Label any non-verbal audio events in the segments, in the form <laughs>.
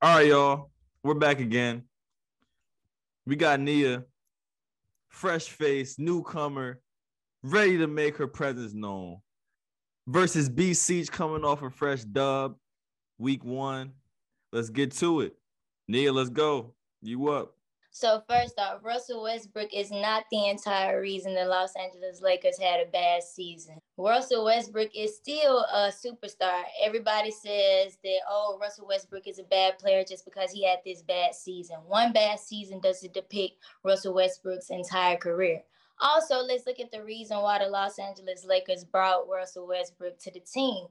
All right, y'all. We're back again. We got Nia, fresh face, newcomer, ready to make her presence known. Versus B Siege coming off a fresh dub, week one. Let's get to it. Nia, let's go. You up? So first off, Russell Westbrook is not the entire reason the Los Angeles Lakers had a bad season. Russell Westbrook is still a superstar. Everybody says that oh, Russell Westbrook is a bad player just because he had this bad season. One bad season doesn't depict Russell Westbrook's entire career. Also, let's look at the reason why the Los Angeles Lakers brought Russell Westbrook to the team.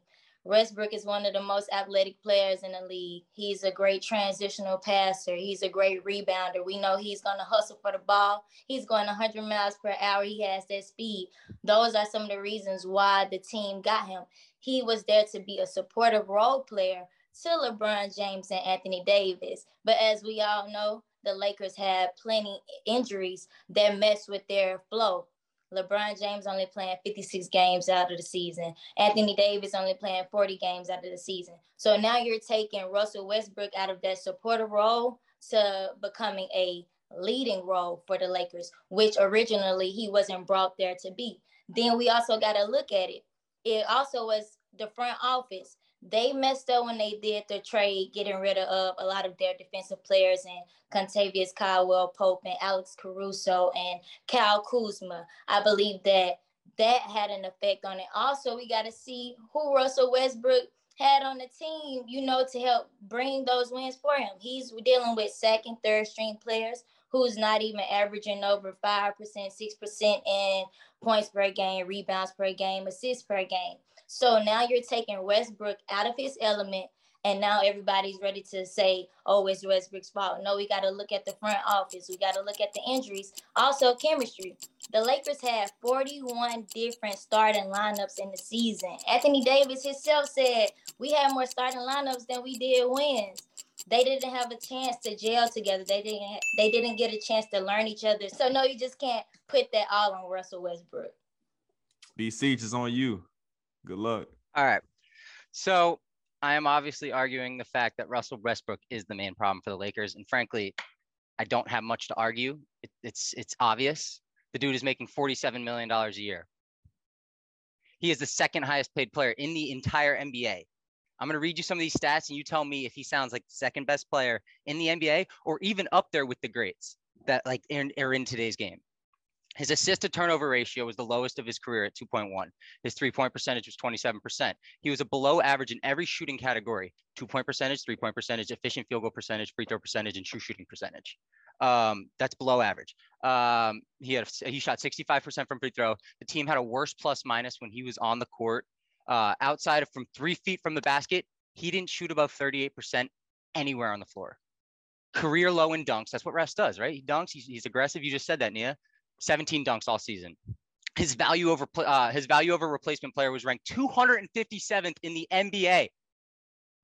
Westbrook is one of the most athletic players in the league. He's a great transitional passer. He's a great rebounder. We know he's going to hustle for the ball. He's going 100 miles per hour. He has that speed. Those are some of the reasons why the team got him. He was there to be a supportive role player to LeBron James and Anthony Davis. But as we all know, the Lakers had plenty injuries that mess with their flow. LeBron James only playing 56 games out of the season. Anthony Davis only playing 40 games out of the season. So now you're taking Russell Westbrook out of that supportive role to becoming a leading role for the Lakers, which originally he wasn't brought there to be. Then we also got to look at it. It also was the front office they messed up when they did the trade, getting rid of uh, a lot of their defensive players and Kentavious Caldwell Pope and Alex Caruso and Kyle Kuzma. I believe that that had an effect on it. Also, we got to see who Russell Westbrook had on the team, you know, to help bring those wins for him. He's dealing with second, third string players who's not even averaging over 5%, 6% in points per game, rebounds per game, assists per game. So now you're taking Westbrook out of his element, and now everybody's ready to say, oh, it's Westbrook's fault. No, we got to look at the front office. We got to look at the injuries. Also, chemistry. The Lakers had 41 different starting lineups in the season. Anthony Davis himself said, we had more starting lineups than we did wins they didn't have a chance to gel together. They didn't they didn't get a chance to learn each other. So no, you just can't put that all on Russell Westbrook. B Siege is on you. Good luck. All right. So I am obviously arguing the fact that Russell Westbrook is the main problem for the Lakers, and frankly, I don't have much to argue. It, it's it's obvious. The dude is making forty-seven million dollars a year. He is the second highest paid player in the entire NBA. I'm going to read you some of these stats, and you tell me if he sounds like the second best player in the NBA or even up there with the greats that like are in today's game. His assist to turnover ratio was the lowest of his career at 2.1. His three point percentage was 27%. He was a below average in every shooting category two point percentage, three point percentage, efficient field goal percentage, free throw percentage, and true shooting percentage. Um, that's below average. Um, he had he shot 65% from free throw. The team had a worse plus minus when he was on the court. Uh, outside of from three feet from the basket, he didn't shoot above 38% anywhere on the floor. Career low in dunks. That's what Russ does, right? He dunks. He's, he's aggressive. You just said that, Nia. 17 dunks all season. His value over uh, his value over replacement player was ranked 257th in the NBA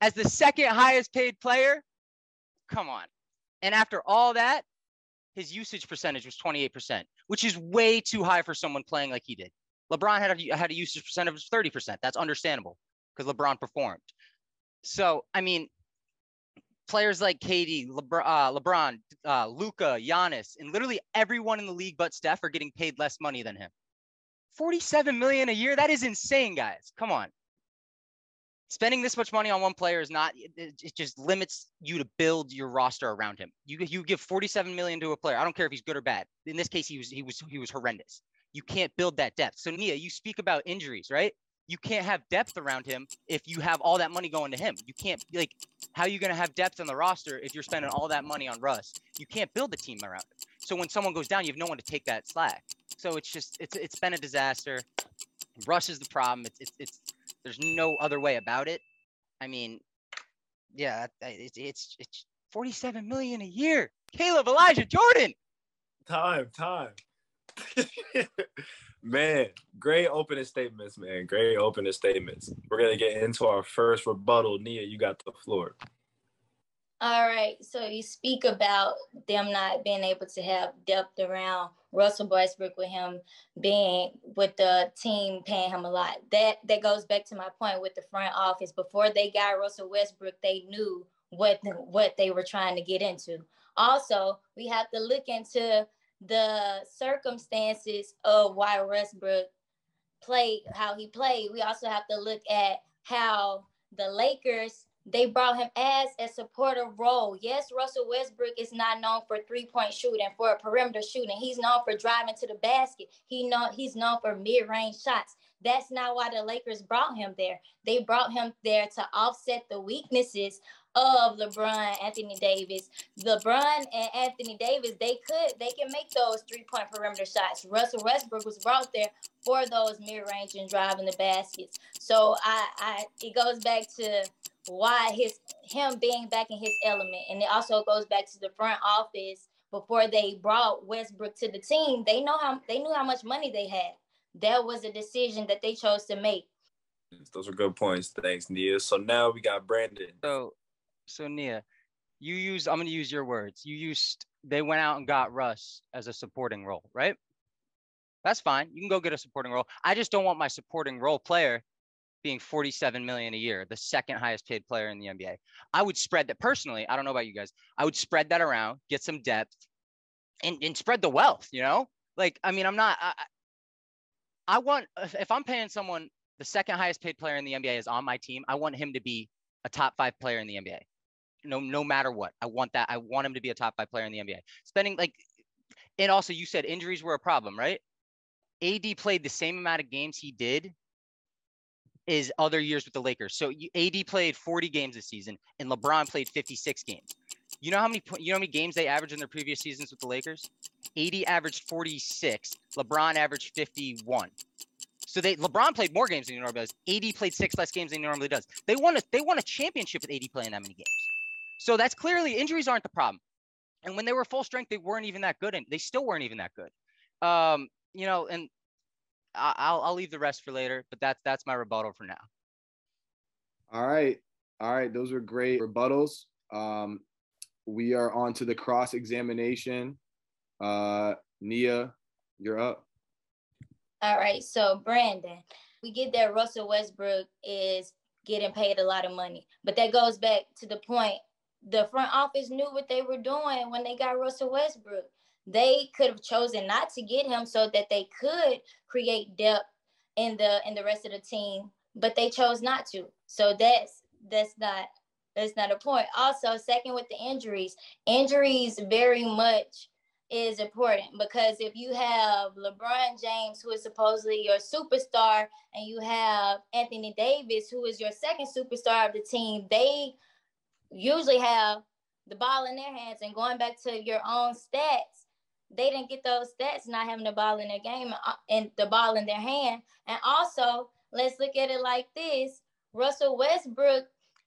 as the second highest paid player. Come on. And after all that, his usage percentage was 28%, which is way too high for someone playing like he did. LeBron had a, had a usage percentage of 30%. That's understandable because LeBron performed. So, I mean, players like KD, Lebr- uh, LeBron, uh, Luka, Giannis, and literally everyone in the league but Steph are getting paid less money than him. 47 million a year? That is insane, guys. Come on. Spending this much money on one player is not it just limits you to build your roster around him. You you give 47 million to a player. I don't care if he's good or bad. In this case, he was he was he was horrendous. You can't build that depth. So Nia, you speak about injuries, right? You can't have depth around him if you have all that money going to him. You can't like how are you going to have depth on the roster if you're spending all that money on Russ? You can't build a team around him. So when someone goes down, you have no one to take that slack. So it's just it's it's been a disaster. Russ is the problem. It's it's, it's there's no other way about it. I mean, yeah, it's it's it's 47 million a year. Caleb Elijah Jordan. Time, time. <laughs> Man, great opening statements, man. Great opening statements. We're gonna get into our first rebuttal. Nia, you got the floor. All right. So you speak about them not being able to have depth around Russell Westbrook with him being with the team paying him a lot. That that goes back to my point with the front office. Before they got Russell Westbrook, they knew what what they were trying to get into. Also, we have to look into the circumstances of why Westbrook played how he played. We also have to look at how the Lakers they brought him as a supportive role. Yes, Russell Westbrook is not known for three-point shooting, for a perimeter shooting. He's known for driving to the basket. He know he's known for mid-range shots. That's not why the Lakers brought him there. They brought him there to offset the weaknesses of LeBron, Anthony Davis. LeBron and Anthony Davis, they could, they can make those three-point perimeter shots. Russell Westbrook was brought there for those mid-range and driving the baskets. So I, I, it goes back to why his him being back in his element, and it also goes back to the front office before they brought Westbrook to the team. They know how they knew how much money they had. That was a decision that they chose to make. Those are good points. Thanks, Nia. So now we got Brandon. So, so Nia, you used. I'm going to use your words. You used. They went out and got Russ as a supporting role, right? That's fine. You can go get a supporting role. I just don't want my supporting role player being 47 million a year, the second highest paid player in the NBA. I would spread that personally. I don't know about you guys. I would spread that around, get some depth, and, and spread the wealth. You know, like I mean, I'm not. I, I want if I'm paying someone the second highest paid player in the NBA is on my team, I want him to be a top five player in the NBA. No, no matter what, I want that. I want him to be a top five player in the NBA. Spending like, and also you said injuries were a problem, right? AD played the same amount of games he did is other years with the Lakers. So AD played 40 games this season, and LeBron played 56 games. You know how many you know how many games they averaged in their previous seasons with the Lakers? AD averaged 46. LeBron averaged 51. So they LeBron played more games than he normally does. AD played six less games than he normally does. They won a they won a championship with AD playing that many games. So that's clearly injuries aren't the problem. And when they were full strength, they weren't even that good, and they still weren't even that good. Um, you know, and I'll I'll leave the rest for later, but that's that's my rebuttal for now. All right, all right, those are great rebuttals. Um, we are on to the cross examination. Uh, Nia, you're up. All right, so Brandon, we get that Russell Westbrook is getting paid a lot of money, but that goes back to the point the front office knew what they were doing when they got Russell Westbrook. They could have chosen not to get him so that they could create depth in the in the rest of the team, but they chose not to. So that's that's not that's not a point. Also, second with the injuries, injuries very much is important because if you have LeBron James, who is supposedly your superstar, and you have Anthony Davis, who is your second superstar of the team, they usually have the ball in their hands. And going back to your own stats, they didn't get those stats not having the ball in their game uh, and the ball in their hand. And also, let's look at it like this: Russell Westbrook,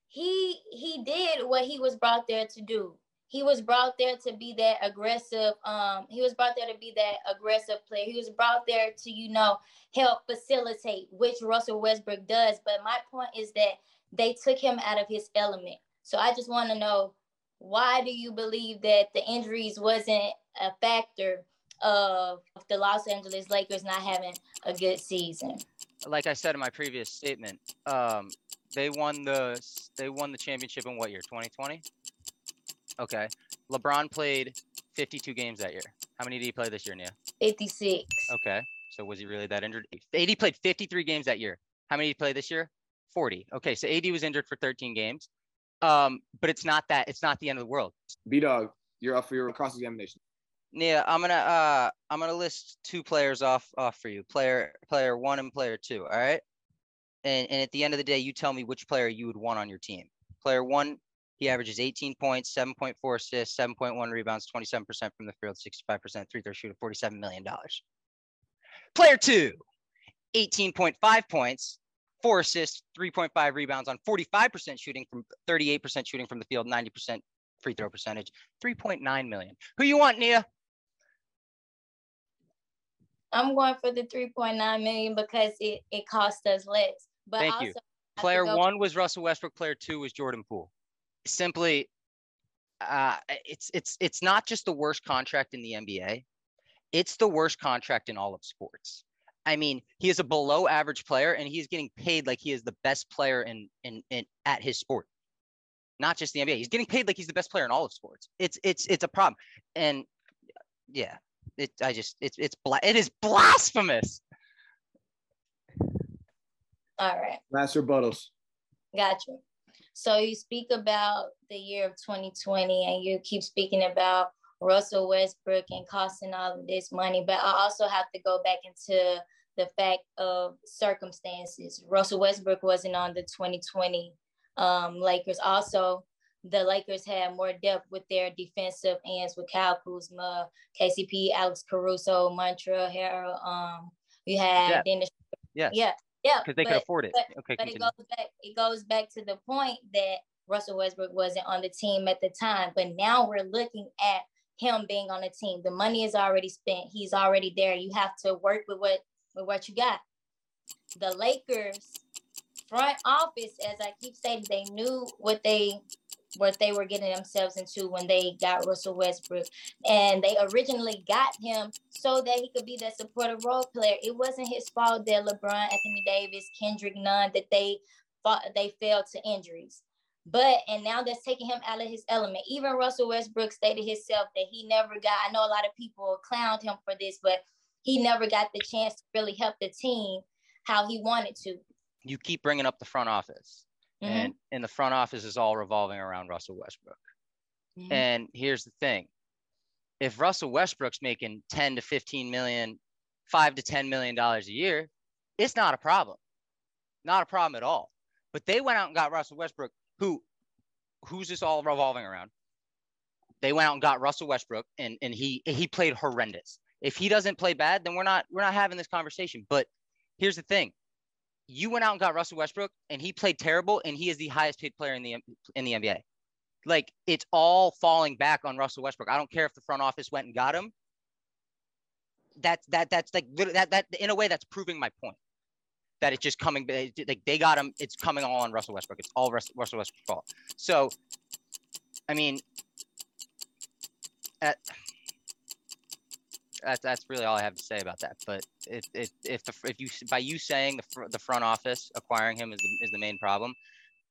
he he did what he was brought there to do. He was brought there to be that aggressive. Um, he was brought there to be that aggressive player. He was brought there to, you know, help facilitate, which Russell Westbrook does. But my point is that they took him out of his element. So I just want to know why do you believe that the injuries wasn't a factor of the Los Angeles Lakers not having a good season? Like I said in my previous statement, um, they won the they won the championship in what year? 2020. Okay. LeBron played 52 games that year. How many did he play this year, Nia? 56. Okay. So was he really that injured? AD played 53 games that year. How many did he play this year? 40. Okay, so AD was injured for 13 games. Um, but it's not that. It's not the end of the world. B Dog, you're up for your cross examination. Yeah, I'm gonna uh I'm gonna list two players off off for you. Player player one and player two. All right. And and at the end of the day, you tell me which player you would want on your team. Player one, he averages 18 points, 7.4 assists, 7.1 rebounds, 27% from the field, 65% three throw shooter, 47 million dollars. Player two, 18.5 points, four assists, 3.5 rebounds on 45% shooting from 38% shooting from the field, 90% free throw percentage, 3.9 million. Who you want, Nia? I'm going for the 3.9 million because it, it cost us less. But Thank you. Player one was Russell Westbrook. Player two was Jordan Poole. Simply, uh, it's it's it's not just the worst contract in the NBA. It's the worst contract in all of sports. I mean, he is a below average player and he's getting paid like he is the best player in, in, in at his sport. not just the NBA. He's getting paid like he's the best player in all of sports. It's it's it's a problem, and yeah, it I just it's it's bla- it is blasphemous. All right. Last rebuttals. Gotcha. So you speak about the year of 2020 and you keep speaking about Russell Westbrook and costing all of this money, but I also have to go back into the fact of circumstances. Russell Westbrook wasn't on the 2020 um, Lakers. Also, the Lakers had more depth with their defensive ends with Kyle Kuzma, KCP, Alex Caruso, Montrezl Harrell. Um, you had Yeah. Dennis. Yes. Yeah, yeah. because they could afford it. but- okay, but it goes back. It goes back to the point that Russell Westbrook wasn't on the team at the time, but now we're looking at him being on the team. The money is already spent. He's already there. You have to work with what with what you got. The Lakers front office, as I keep saying, they knew what they what they were getting themselves into when they got Russell Westbrook. And they originally got him so that he could be that supportive role player. It wasn't his fault that LeBron, Anthony Davis, Kendrick Nunn, that they fought, they fell to injuries. But and now that's taking him out of his element. Even Russell Westbrook stated himself that he never got. I know a lot of people clowned him for this, but he never got the chance to really help the team how he wanted to. You keep bringing up the front office, Mhm. and and the front office is all revolving around Russell Westbrook. Mhm. And here's the thing. If Russell Westbrook's making 10 to 15 million, five to 10 million dollars a year, it's not a problem. Not a problem at all. But they went out and got Russell Westbrook, who who's this all revolving around? They went out and got Russell Westbrook and, and he he played horrendous. If he doesn't play bad, then we're not we're not having this conversation. But here's the thing. You went out and got Russell Westbrook and he played terrible and he is the highest paid player in the in the NBA like it's all falling back on Russell Westbrook. I don't care if the front office went and got him. That's that that's like that that in a way that's proving my point. That it's just coming like they got him. It's coming all on Russell Westbrook. It's all Russell Westbrook's fault. So, I mean, that, that's that's really all I have to say about that. But if if if the, if you by you saying the fr- the front office acquiring him is the, is the main problem,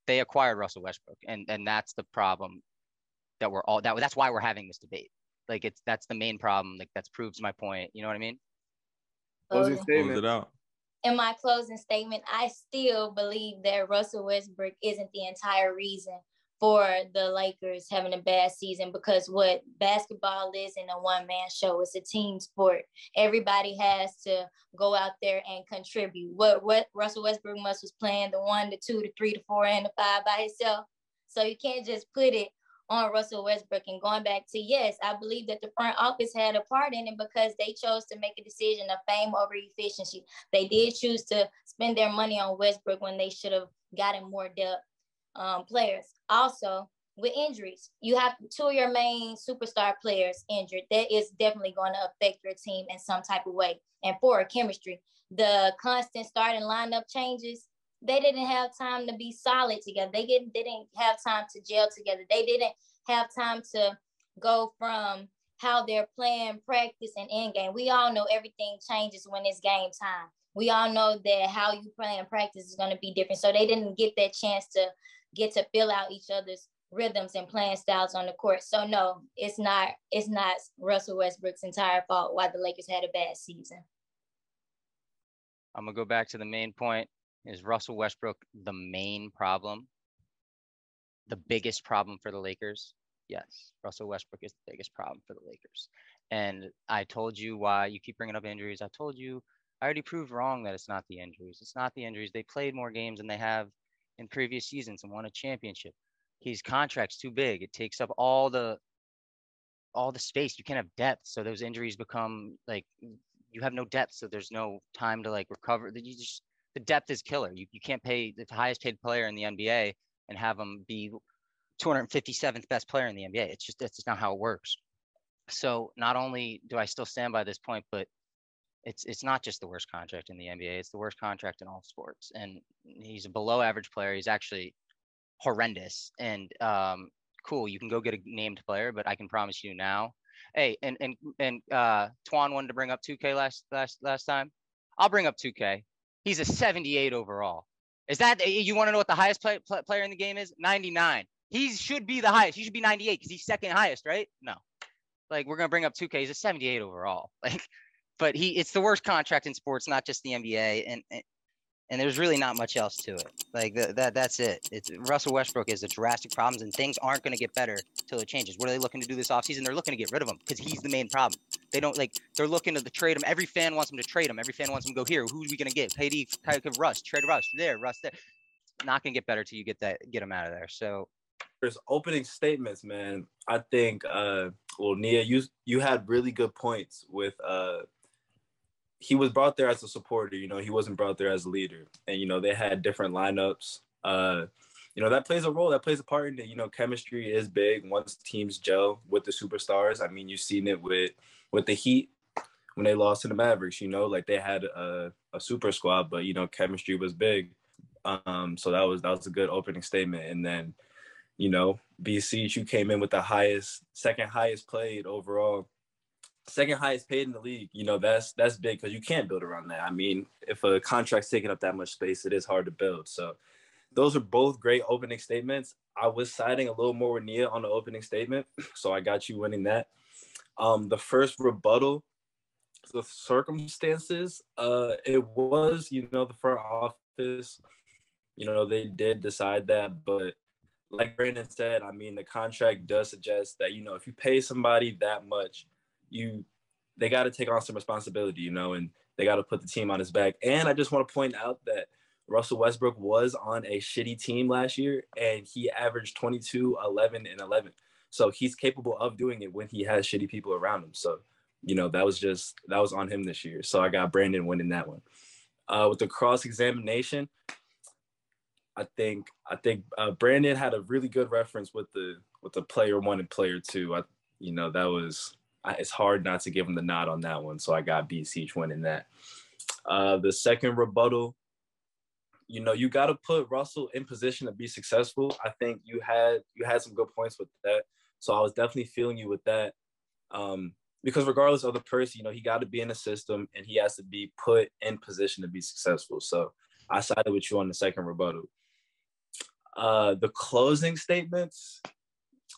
they acquired Russell Westbrook, and and that's the problem that we're all that that's why we're having this debate. Like it's that's the main problem. Like that's proves my point. You know what I mean? Closing. Close statement. it out. in my closing statement, I still believe that Russell Westbrook isn't the entire reason for the Lakers having a bad season because what basketball is in a one man show, it's a team sport. Everybody has to go out there and contribute. What what Russell Westbrook must was playing the one, the two, the three, the four, and the five by himself. So you can't just put it on Russell Westbrook and going back to yes, I believe that the front office had a part in it because they chose to make a decision of fame over efficiency. They did choose to spend their money on Westbrook when they should have gotten more depth um, players. Also, with injuries, you have two of your main superstar players injured. That is definitely going to affect your team in some type of way. And for chemistry, the constant starting lineup changes. They didn't have time to be solid together. They didn't, they didn't have time to gel together. They didn't have time to go from how they're playing practice and end game. We all know everything changes when it's game time. We all know that how you play in practice is going to be different. So they didn't get that chance to get to fill out each other's rhythms and playing styles on the court. So no, it's not it's not Russell Westbrook's entire fault why the Lakers had a bad season. I'm gonna go back to the main point. Is Russell Westbrook the main problem? The biggest problem for the Lakers? Yes, Russell Westbrook is the biggest problem for the Lakers. And I told you why you keep bringing up injuries. I told you I already proved wrong that it's not the injuries. It's not the injuries. They played more games than they have in previous seasons and won a championship. His contract's too big. It takes up all the all the space. You can't have depth. So those injuries become like you have no depth, so there's no time to like recover. You just the depth is killer. You you can't pay the highest paid player in the NBA and have him be 257th best player in the NBA. It's just that's just not how it works. So not only do I still stand by this point, but it's it's not just the worst contract in the NBA. It's the worst contract in all sports. And he's a below average player. He's actually horrendous. And um, cool, you can go get a named player, but I can promise you now. Hey, and and and uh, Twan wanted to bring up 2K last last last time. I'll bring up 2K. He's a 78 overall. Is that you want to know what the highest play, play, player in the game is? 99. He should be the highest. He should be 98 because he's second highest, right? No. Like we're gonna bring up 2K. He's a 78 overall. <laughs> Like, but he it's the worst contract in sports, not just the NBA. And and, there's really not much else to it. Like the, that that's it. It's Russell Westbrook is a drastic problems and things aren't gonna get better till it changes. What are they looking to do this offseason? They're looking to get rid of him because he's the main problem. They don't like they're looking to the trade him. Every fan wants him to trade him. Every fan wants him to go here. Who are we gonna get? KD, of Russ, trade Russ there, Russ there. Not gonna get better till you get that get him out of there. So There's opening statements, man. I think uh well Nia, you you had really good points with uh he was brought there as a supporter, you know, he wasn't brought there as a leader. And you know, they had different lineups. Uh you know, that plays a role, that plays a part in it. You know, chemistry is big once teams gel with the superstars. I mean, you've seen it with with the Heat when they lost to the Mavericks, you know, like they had a, a super squad, but you know, chemistry was big. Um, so that was that was a good opening statement. And then, you know, BC, you came in with the highest, second highest played overall, second highest paid in the league. You know, that's that's big because you can't build around that. I mean, if a contract's taking up that much space, it is hard to build. So those are both great opening statements. I was siding a little more with Nia on the opening statement, <clears throat> so I got you winning that. Um, the first rebuttal, the circumstances, uh, it was, you know, the front office, you know, they did decide that, but like Brandon said, I mean, the contract does suggest that, you know, if you pay somebody that much, you they got to take on some responsibility, you know, and they got to put the team on his back. And I just want to point out that Russell Westbrook was on a shitty team last year and he averaged 22, 11, and 11. So he's capable of doing it when he has shitty people around him. So, you know, that was just, that was on him this year. So I got Brandon winning that one. Uh, with the cross examination, I think, I think uh, Brandon had a really good reference with the, with the player one and player two. I, you know, that was, it's hard not to give him the nod on that one. So I got BC winning that. Uh, the second rebuttal, you know, you got to put Russell in position to be successful. I think you had you had some good points with that. So I was definitely feeling you with that. Um, because regardless of the person, you know, he got to be in the system and he has to be put in position to be successful. So I sided with you on the second rebuttal. Uh, the closing statements,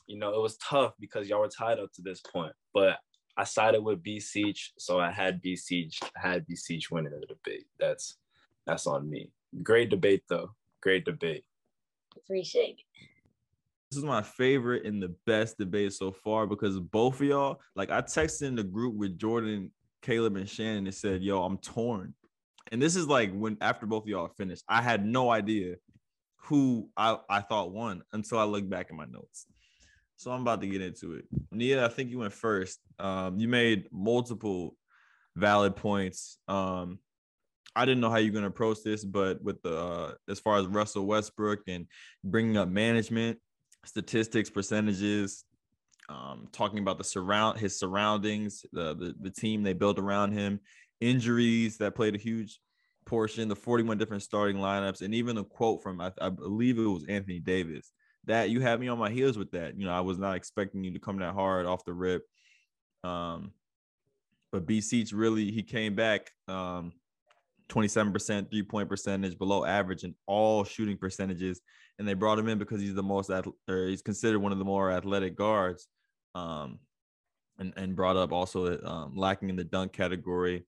you know, it was tough because y'all were tied up to this point, but I sided with B Siege, so I had B Siege, I had B Siege winning the debate. That's that's on me. Great debate though. Great debate. Appreciate it. This is my favorite and the best debate so far because both of y'all, like I texted in the group with Jordan, Caleb, and Shannon and said, Yo, I'm torn. And this is like when after both of y'all finished, I had no idea who I, I thought won until I looked back at my notes. So I'm about to get into it. Nia, I think you went first. Um, you made multiple valid points. Um, I didn't know how you're going to approach this, but with the uh, as far as Russell Westbrook and bringing up management, statistics, percentages, um, talking about the surround his surroundings, the, the the team they built around him, injuries that played a huge portion, the 41 different starting lineups, and even a quote from I, I believe it was Anthony Davis that you had me on my heels with that. You know, I was not expecting you to come that hard off the rip. Um, but BC's really he came back um 27% three point percentage below average in all shooting percentages. And they brought him in because he's the most, or he's considered one of the more athletic guards. Um, and, and brought up also um, lacking in the dunk category.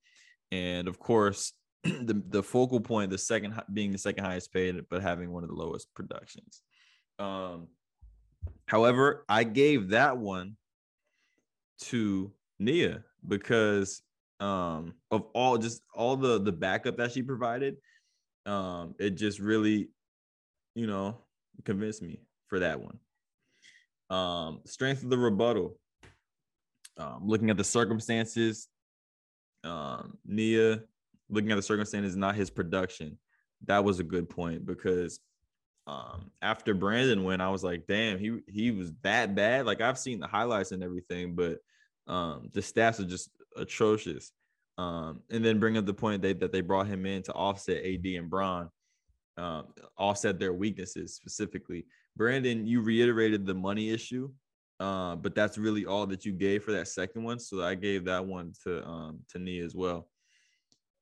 And of course, <clears throat> the, the focal point, the second being the second highest paid, but having one of the lowest productions. Um, however, I gave that one to Nia because um of all just all the the backup that she provided um it just really you know convinced me for that one. Um strength of the rebuttal. Um looking at the circumstances um nia looking at the circumstances not his production. That was a good point because um after brandon went i was like damn he he was that bad like i've seen the highlights and everything but um the stats are just atrocious. Um, and then bring up the point that, that they brought him in to offset AD and Bron, um, offset their weaknesses specifically. Brandon, you reiterated the money issue, uh, but that's really all that you gave for that second one. So I gave that one to um, to Nia as well.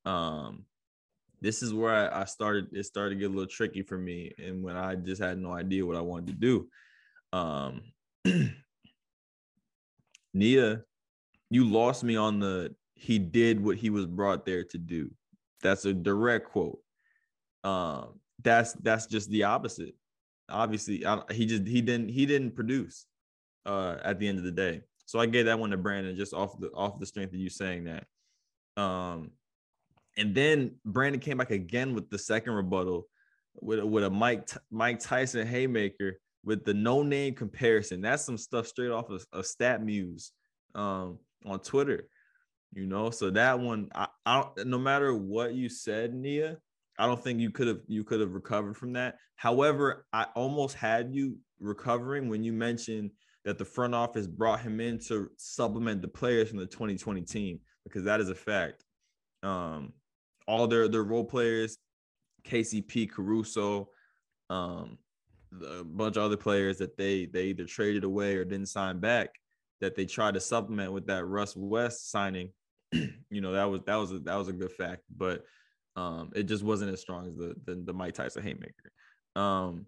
Um, this is where I, I started. It started to get a little tricky for me, and when I just had no idea what I wanted to do. Um, <clears throat> Nia, you lost me on the he did what he was brought there to do. That's a direct quote. Um, that's that's just the opposite. Obviously, I, he just he didn't he didn't produce uh, at the end of the day. So I gave that one to Brandon just off the off the strength of you saying that. Um, and then Brandon came back again with the second rebuttal with with a Mike Mike Tyson haymaker with the no name comparison. That's some stuff straight off of, of StatMuse um, on Twitter. You know, so that one, I, I no matter what you said, Nia, I don't think you could have you could have recovered from that. However, I almost had you recovering when you mentioned that the front office brought him in to supplement the players from the 2020 team because that is a fact. Um, all their their role players, KCP, Caruso, um, a bunch of other players that they they either traded away or didn't sign back that they tried to supplement with that Russ West signing <clears throat> you know, that was that was a, that was a good fact, but um, it just wasn't as strong as the the, the Mike Tyson haymaker. Um,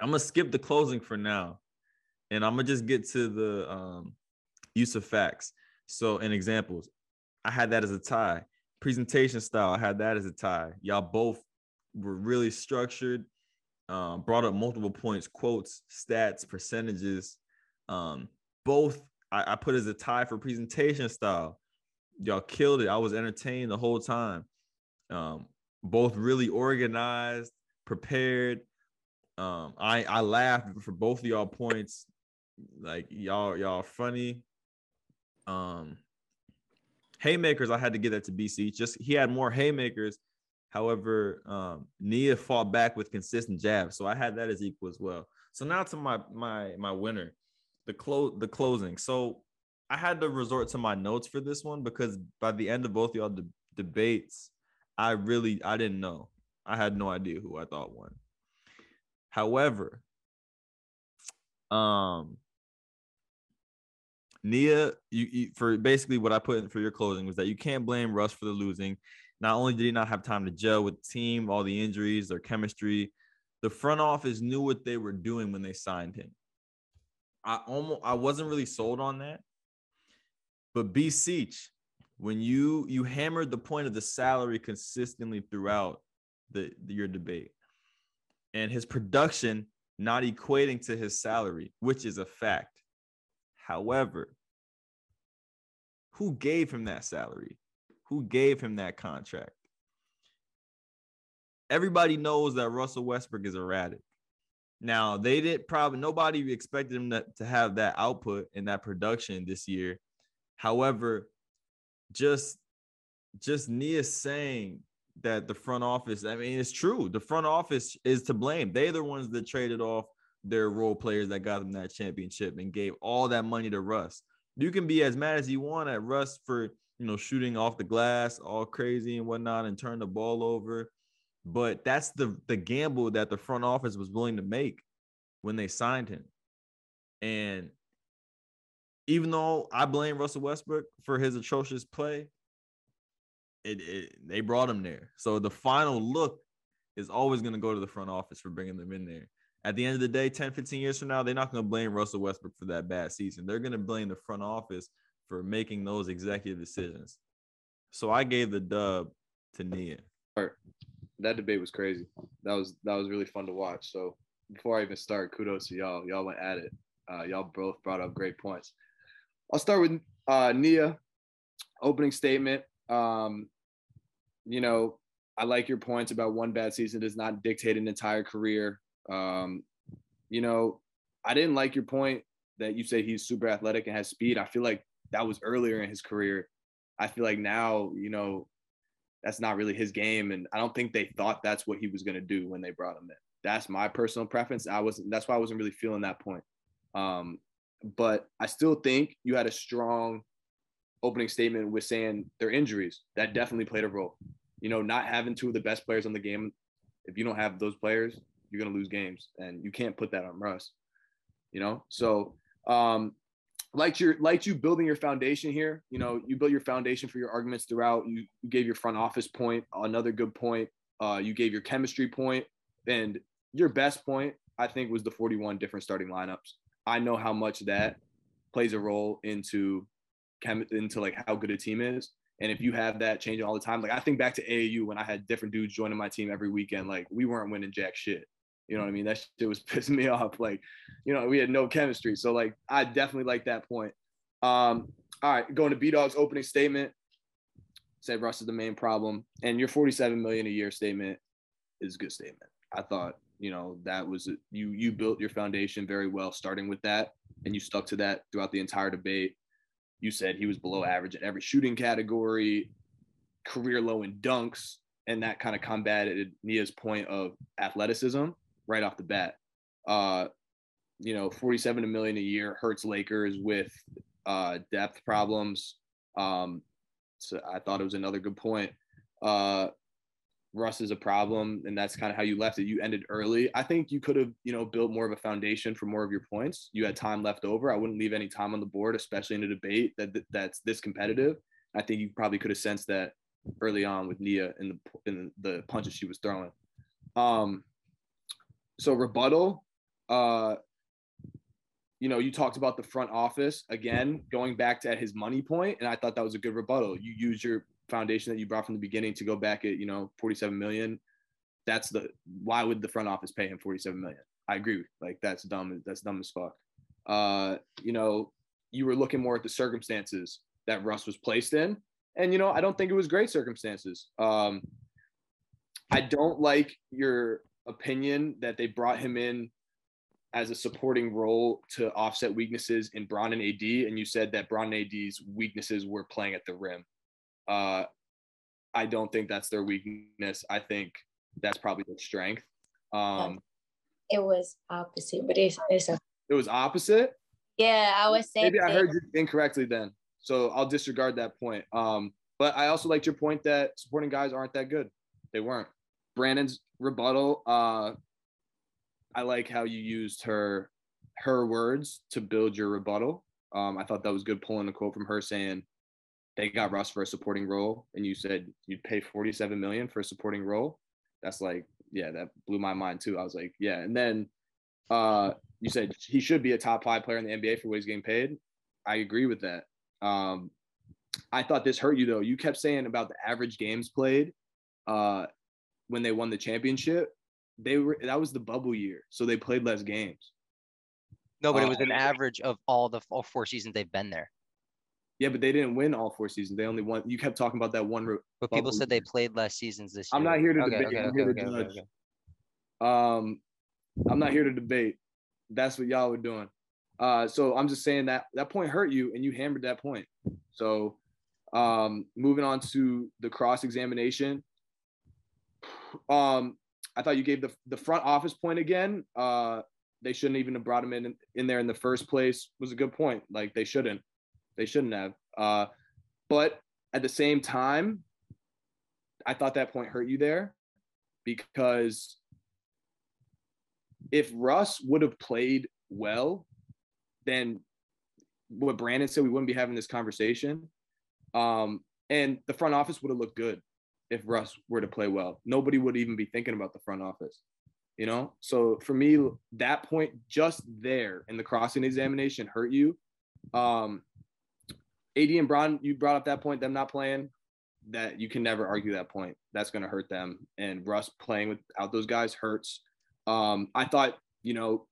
I'm gonna skip the closing for now, and I'm gonna just get to the um, use of facts. So, in examples, I had that as a tie. Presentation style, I had that as a tie. Y'all both were really structured, um, brought up multiple points, quotes, stats, percentages. Um, both I, I put as a tie for presentation style y'all killed it. I was entertained the whole time. Um, both really organized, prepared. Um, I I laughed for both of y'all points. Like y'all y'all funny. Um, haymakers, I had to get that to BC. Just he had more haymakers. However, um, Nia fought back with consistent jabs, so I had that as equal as well. So now to my my my winner, the close the closing. So I had to resort to my notes for this one because by the end of both y'all de- debates, I really I didn't know. I had no idea who I thought won. However, um, Nia, you, you, for basically what I put in for your closing was that you can't blame Russ for the losing. Not only did he not have time to gel with the team, all the injuries, their chemistry, the front office knew what they were doing when they signed him. I almost I wasn't really sold on that but B Seach, when you you hammered the point of the salary consistently throughout the, the your debate, and his production not equating to his salary, which is a fact. However, who gave him that salary? Who gave him that contract? Everybody knows that Russell Westbrook is erratic. Now, they did probably nobody expected him to, to have that output and that production this year However, just just Nia saying that the front office, I mean, it's true. The front office is to blame. They're the ones that traded off their role players that got them that championship and gave all that money to Russ. You can be as mad as you want at Russ for you know shooting off the glass all crazy and whatnot and turn the ball over. But that's the the gamble that the front office was willing to make when they signed him. And even though I blame Russell Westbrook for his atrocious play, it, it they brought him there. So the final look is always going to go to the front office for bringing them in there. At the end of the day, 10, 15 years from now, they're not going to blame Russell Westbrook for that bad season. They're going to blame the front office for making those executive decisions. So I gave the dub to Nia. That debate was crazy. That was that was really fun to watch. So before I even start, kudos to y'all. Y'all went at it. Uh, y'all both brought up great points. I'll start with uh, Nia. Opening statement. Um, you know, I like your points about one bad season does not dictate an entire career. Um, you know, I didn't like your point that you say he's super athletic and has speed. I feel like that was earlier in his career. I feel like now, you know, that's not really his game. And I don't think they thought that's what he was going to do when they brought him in. That's my personal preference. I wasn't, that's why I wasn't really feeling that point. Um, but I still think you had a strong opening statement with saying their injuries. That definitely played a role. You know, not having two of the best players on the game. If you don't have those players, you're gonna lose games, and you can't put that on Russ. You know, so um, liked your liked you building your foundation here. You know, you built your foundation for your arguments throughout. You, you gave your front office point, another good point. Uh, you gave your chemistry point, and your best point I think, was the 41 different starting lineups. I know how much that plays a role into chem- into like how good a team is. And if you have that changing all the time, like I think back to AAU when I had different dudes joining my team every weekend, like we weren't winning jack shit. You know what I mean? That <laughs> shit was pissing me off. Like, you know, we had no chemistry. So like I definitely like that point. Um, all right, going to B Dog's opening statement. Said Russ is the main problem. And your 47 million a year statement is a good statement. I thought, you know, that was you you built your foundation very well starting with that and you stuck to that throughout the entire debate. You said he was below average in every shooting category, career low in dunks, and that kind of combated Nia's point of athleticism right off the bat. Uh, you know, 47 a million a year hurts Lakers with uh, depth problems. Um, so I thought it was another good point. Uh, Russ is a problem, and that's kind of how you left it. You ended early. I think you could have, you know, built more of a foundation for more of your points. You had time left over. I wouldn't leave any time on the board, especially in a debate that that's this competitive. I think you probably could have sensed that early on with Nia and the in the punches she was throwing. Um, so rebuttal, uh, you know, you talked about the front office again, going back to his money point, and I thought that was a good rebuttal. You use your foundation that you brought from the beginning to go back at you know 47 million. That's the why would the front office pay him 47 million? I agree like that's dumb that's dumb as fuck. Uh you know you were looking more at the circumstances that russ was placed in and you know i don't think it was great circumstances. Um i don't like your opinion that they brought him in as a supporting role to offset weaknesses in Bron and AD, and you said that Bron and AD's weaknesses were playing at the rim. Uh, I don't think that's their weakness. I think that's probably their strength. Um, it was opposite, but it's, it's a- it was opposite. Yeah, I was saying. Maybe I heard you incorrectly then, so I'll disregard that point. Um, but I also liked your point that supporting guys aren't that good. They weren't. Brandon's rebuttal. Uh, I like how you used her her words to build your rebuttal. Um, I thought that was good pulling a quote from her saying, they got Russ for a supporting role, and you said you'd pay 47 million for a supporting role. That's like, yeah, that blew my mind too. I was like, yeah. And then uh, you said he should be a top five player in the NBA for what he's getting paid. I agree with that. Um, I thought this hurt you though. You kept saying about the average games played uh, when they won the championship. They were that was the bubble year, so they played less games. No, but it was an uh, average of all the all four seasons they've been there. Yeah, but they didn't win all four seasons. They only won. You kept talking about that one. But people said they played less seasons this year. I'm not here to okay, debate. Okay, I'm okay, here to judge. Um, I'm not here to debate. That's what y'all were doing. Uh, so I'm just saying that that point hurt you, and you hammered that point. So, um, moving on to the cross examination. Um, I thought you gave the the front office point again. Uh, they shouldn't even have brought him in in there in the first place. Was a good point. Like they shouldn't. They shouldn't have. Uh, but at the same time, I thought that point hurt you there because if Russ would have played well, then what Brandon said, we wouldn't be having this conversation. Um, and the front office would have looked good if Russ were to play well. Nobody would even be thinking about the front office, you know? So for me, that point just there in the crossing examination hurt you. Um, AD and Bron, you brought up that point, them not playing, that you can never argue that point. That's going to hurt them. And Russ playing without those guys hurts. Um, I thought, you know,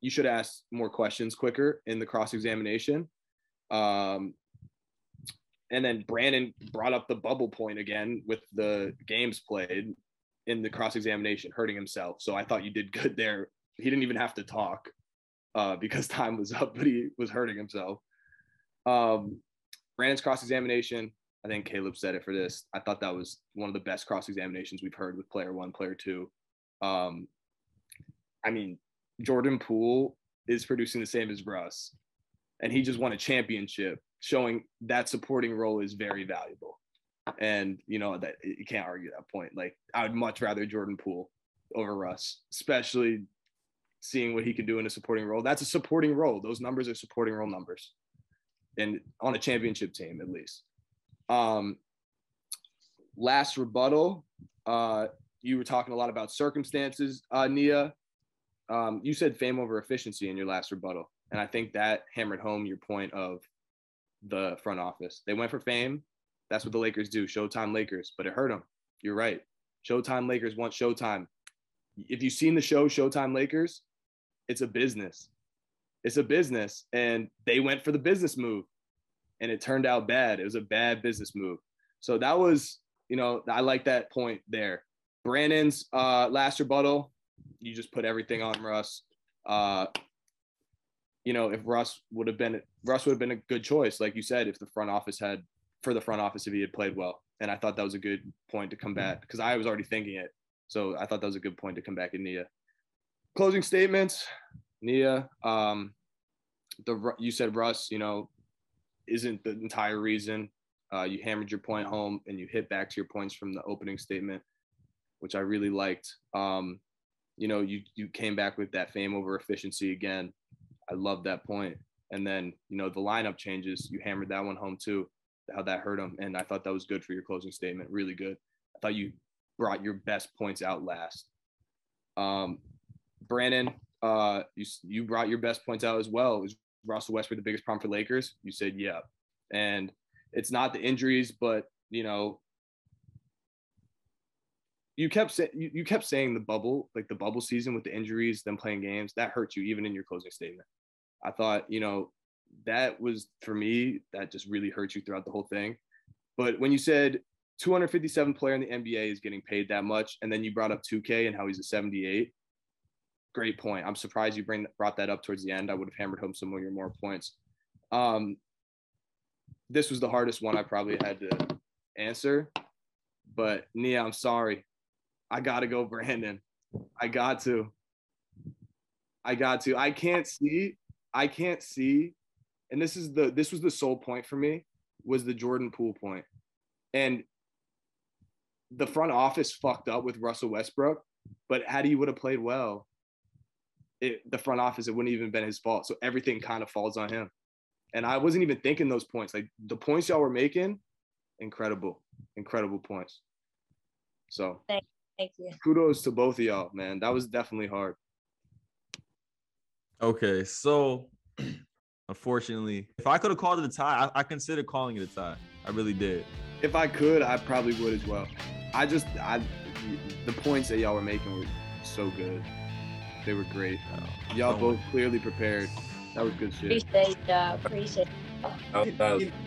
you should ask more questions quicker in the cross examination. Um, and then Brandon brought up the bubble point again with the games played in the cross examination, hurting himself. So I thought you did good there. He didn't even have to talk uh, because <laughs> time was up, but he was hurting himself. Um, Brandon's cross examination. I think Caleb said it for this. I thought that was one of the best cross examinations we've heard with player one, player two. Um, I mean, Jordan Poole is producing the same as Russ, and he just won a championship, showing that supporting role is very valuable. And you know that you can't argue that point. Like I would much rather Jordan Poole over Russ, especially seeing what he can do in a supporting role. That's a supporting role. Those numbers are supporting role numbers and on a championship team at least. Um, last rebuttal, uh, you were talking a lot about circumstances, uh, Nia. um, you said fame over efficiency in your last rebuttal, and I think that hammered home your point of the front office. They went for fame. That's what the Lakers do. Showtime Lakers, but it hurt them. You're right. Showtime Lakers want Showtime. If you've seen the show Showtime Lakers, it's a business. It's a business, and they went for the business move, and it turned out bad. It was a bad business move. So that was, you know, I like that point there. Brandon's uh, last rebuttal, you just put everything on Russ. Uh, you know, if Russ would have been Russ would have been a good choice, like you said, if the front office had for the front office if he had played well. And I thought that was a good point to come back because I was already thinking it. So I thought that was a good point to come back in Nia. Closing statements, Nia. Um, the you said Russ, you know, isn't the entire reason. Uh, you hammered your point home and you hit back to your points from the opening statement, which I really liked. Um, you know, you you came back with that fame over efficiency again. I love that point. And then, you know, the lineup changes, you hammered that one home too, how that hurt him. And I thought that was good for your closing statement. Really good. I thought you brought your best points out last. Um, Brandon, uh, you, you brought your best points out as well. Was Russell Westbrook the biggest problem for Lakers? You said, yeah. And it's not the injuries, but, you know, you kept saying you, you kept saying the bubble, like the bubble season with the injuries, them playing games, that hurt you even in your closing statement. I thought, you know, that was for me, that just really hurt you throughout the whole thing. But when you said 257 player in the NBA is getting paid that much, and then you brought up 2K and how he's a 78, great point. I'm surprised you bring brought that up towards the end. I would have hammered home some of your more points. Um, this was the hardest one I probably had to answer, but Nia, I'm sorry. I got to go Brandon. I got to. I got to. I can't see. I can't see. And this is the this was the sole point for me was the Jordan Poole point. And the front office fucked up with Russell Westbrook, but had he would have played well, it, the front office it wouldn't even been his fault. So everything kind of falls on him. And I wasn't even thinking those points. Like the points y'all were making, incredible, incredible points. So Thank Thank you. Kudos to both of y'all, man. That was definitely hard. Okay, so <clears throat> unfortunately, if I could have called it a tie, I, I considered calling it a tie. I really did. If I could, I probably would as well. I just, I, the points that y'all were making were so good. They were great. Uh, y'all both clearly prepared. That was good shit. Appreciate y'all. Appreciate.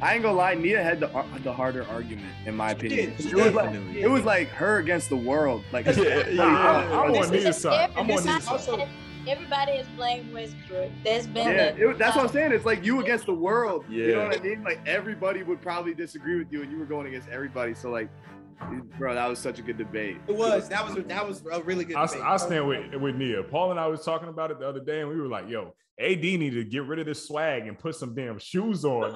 I ain't gonna lie, Nia had the the harder argument in my opinion. It was like it was like her against the world. Like <laughs> yeah, yeah, <laughs> I'm on Nia's side. I'm on Nia's side. Everybody is blamed Westbrook. There's been yeah, it, that's what I'm saying. It's like you against the world. Yeah. You know what I mean? Like everybody would probably disagree with you, and you were going against everybody. So like, bro, that was such a good debate. It was. That was that was a really good. I, I stand with with Nia. Paul and I was talking about it the other day, and we were like, "Yo, AD needed to get rid of this swag and put some damn shoes on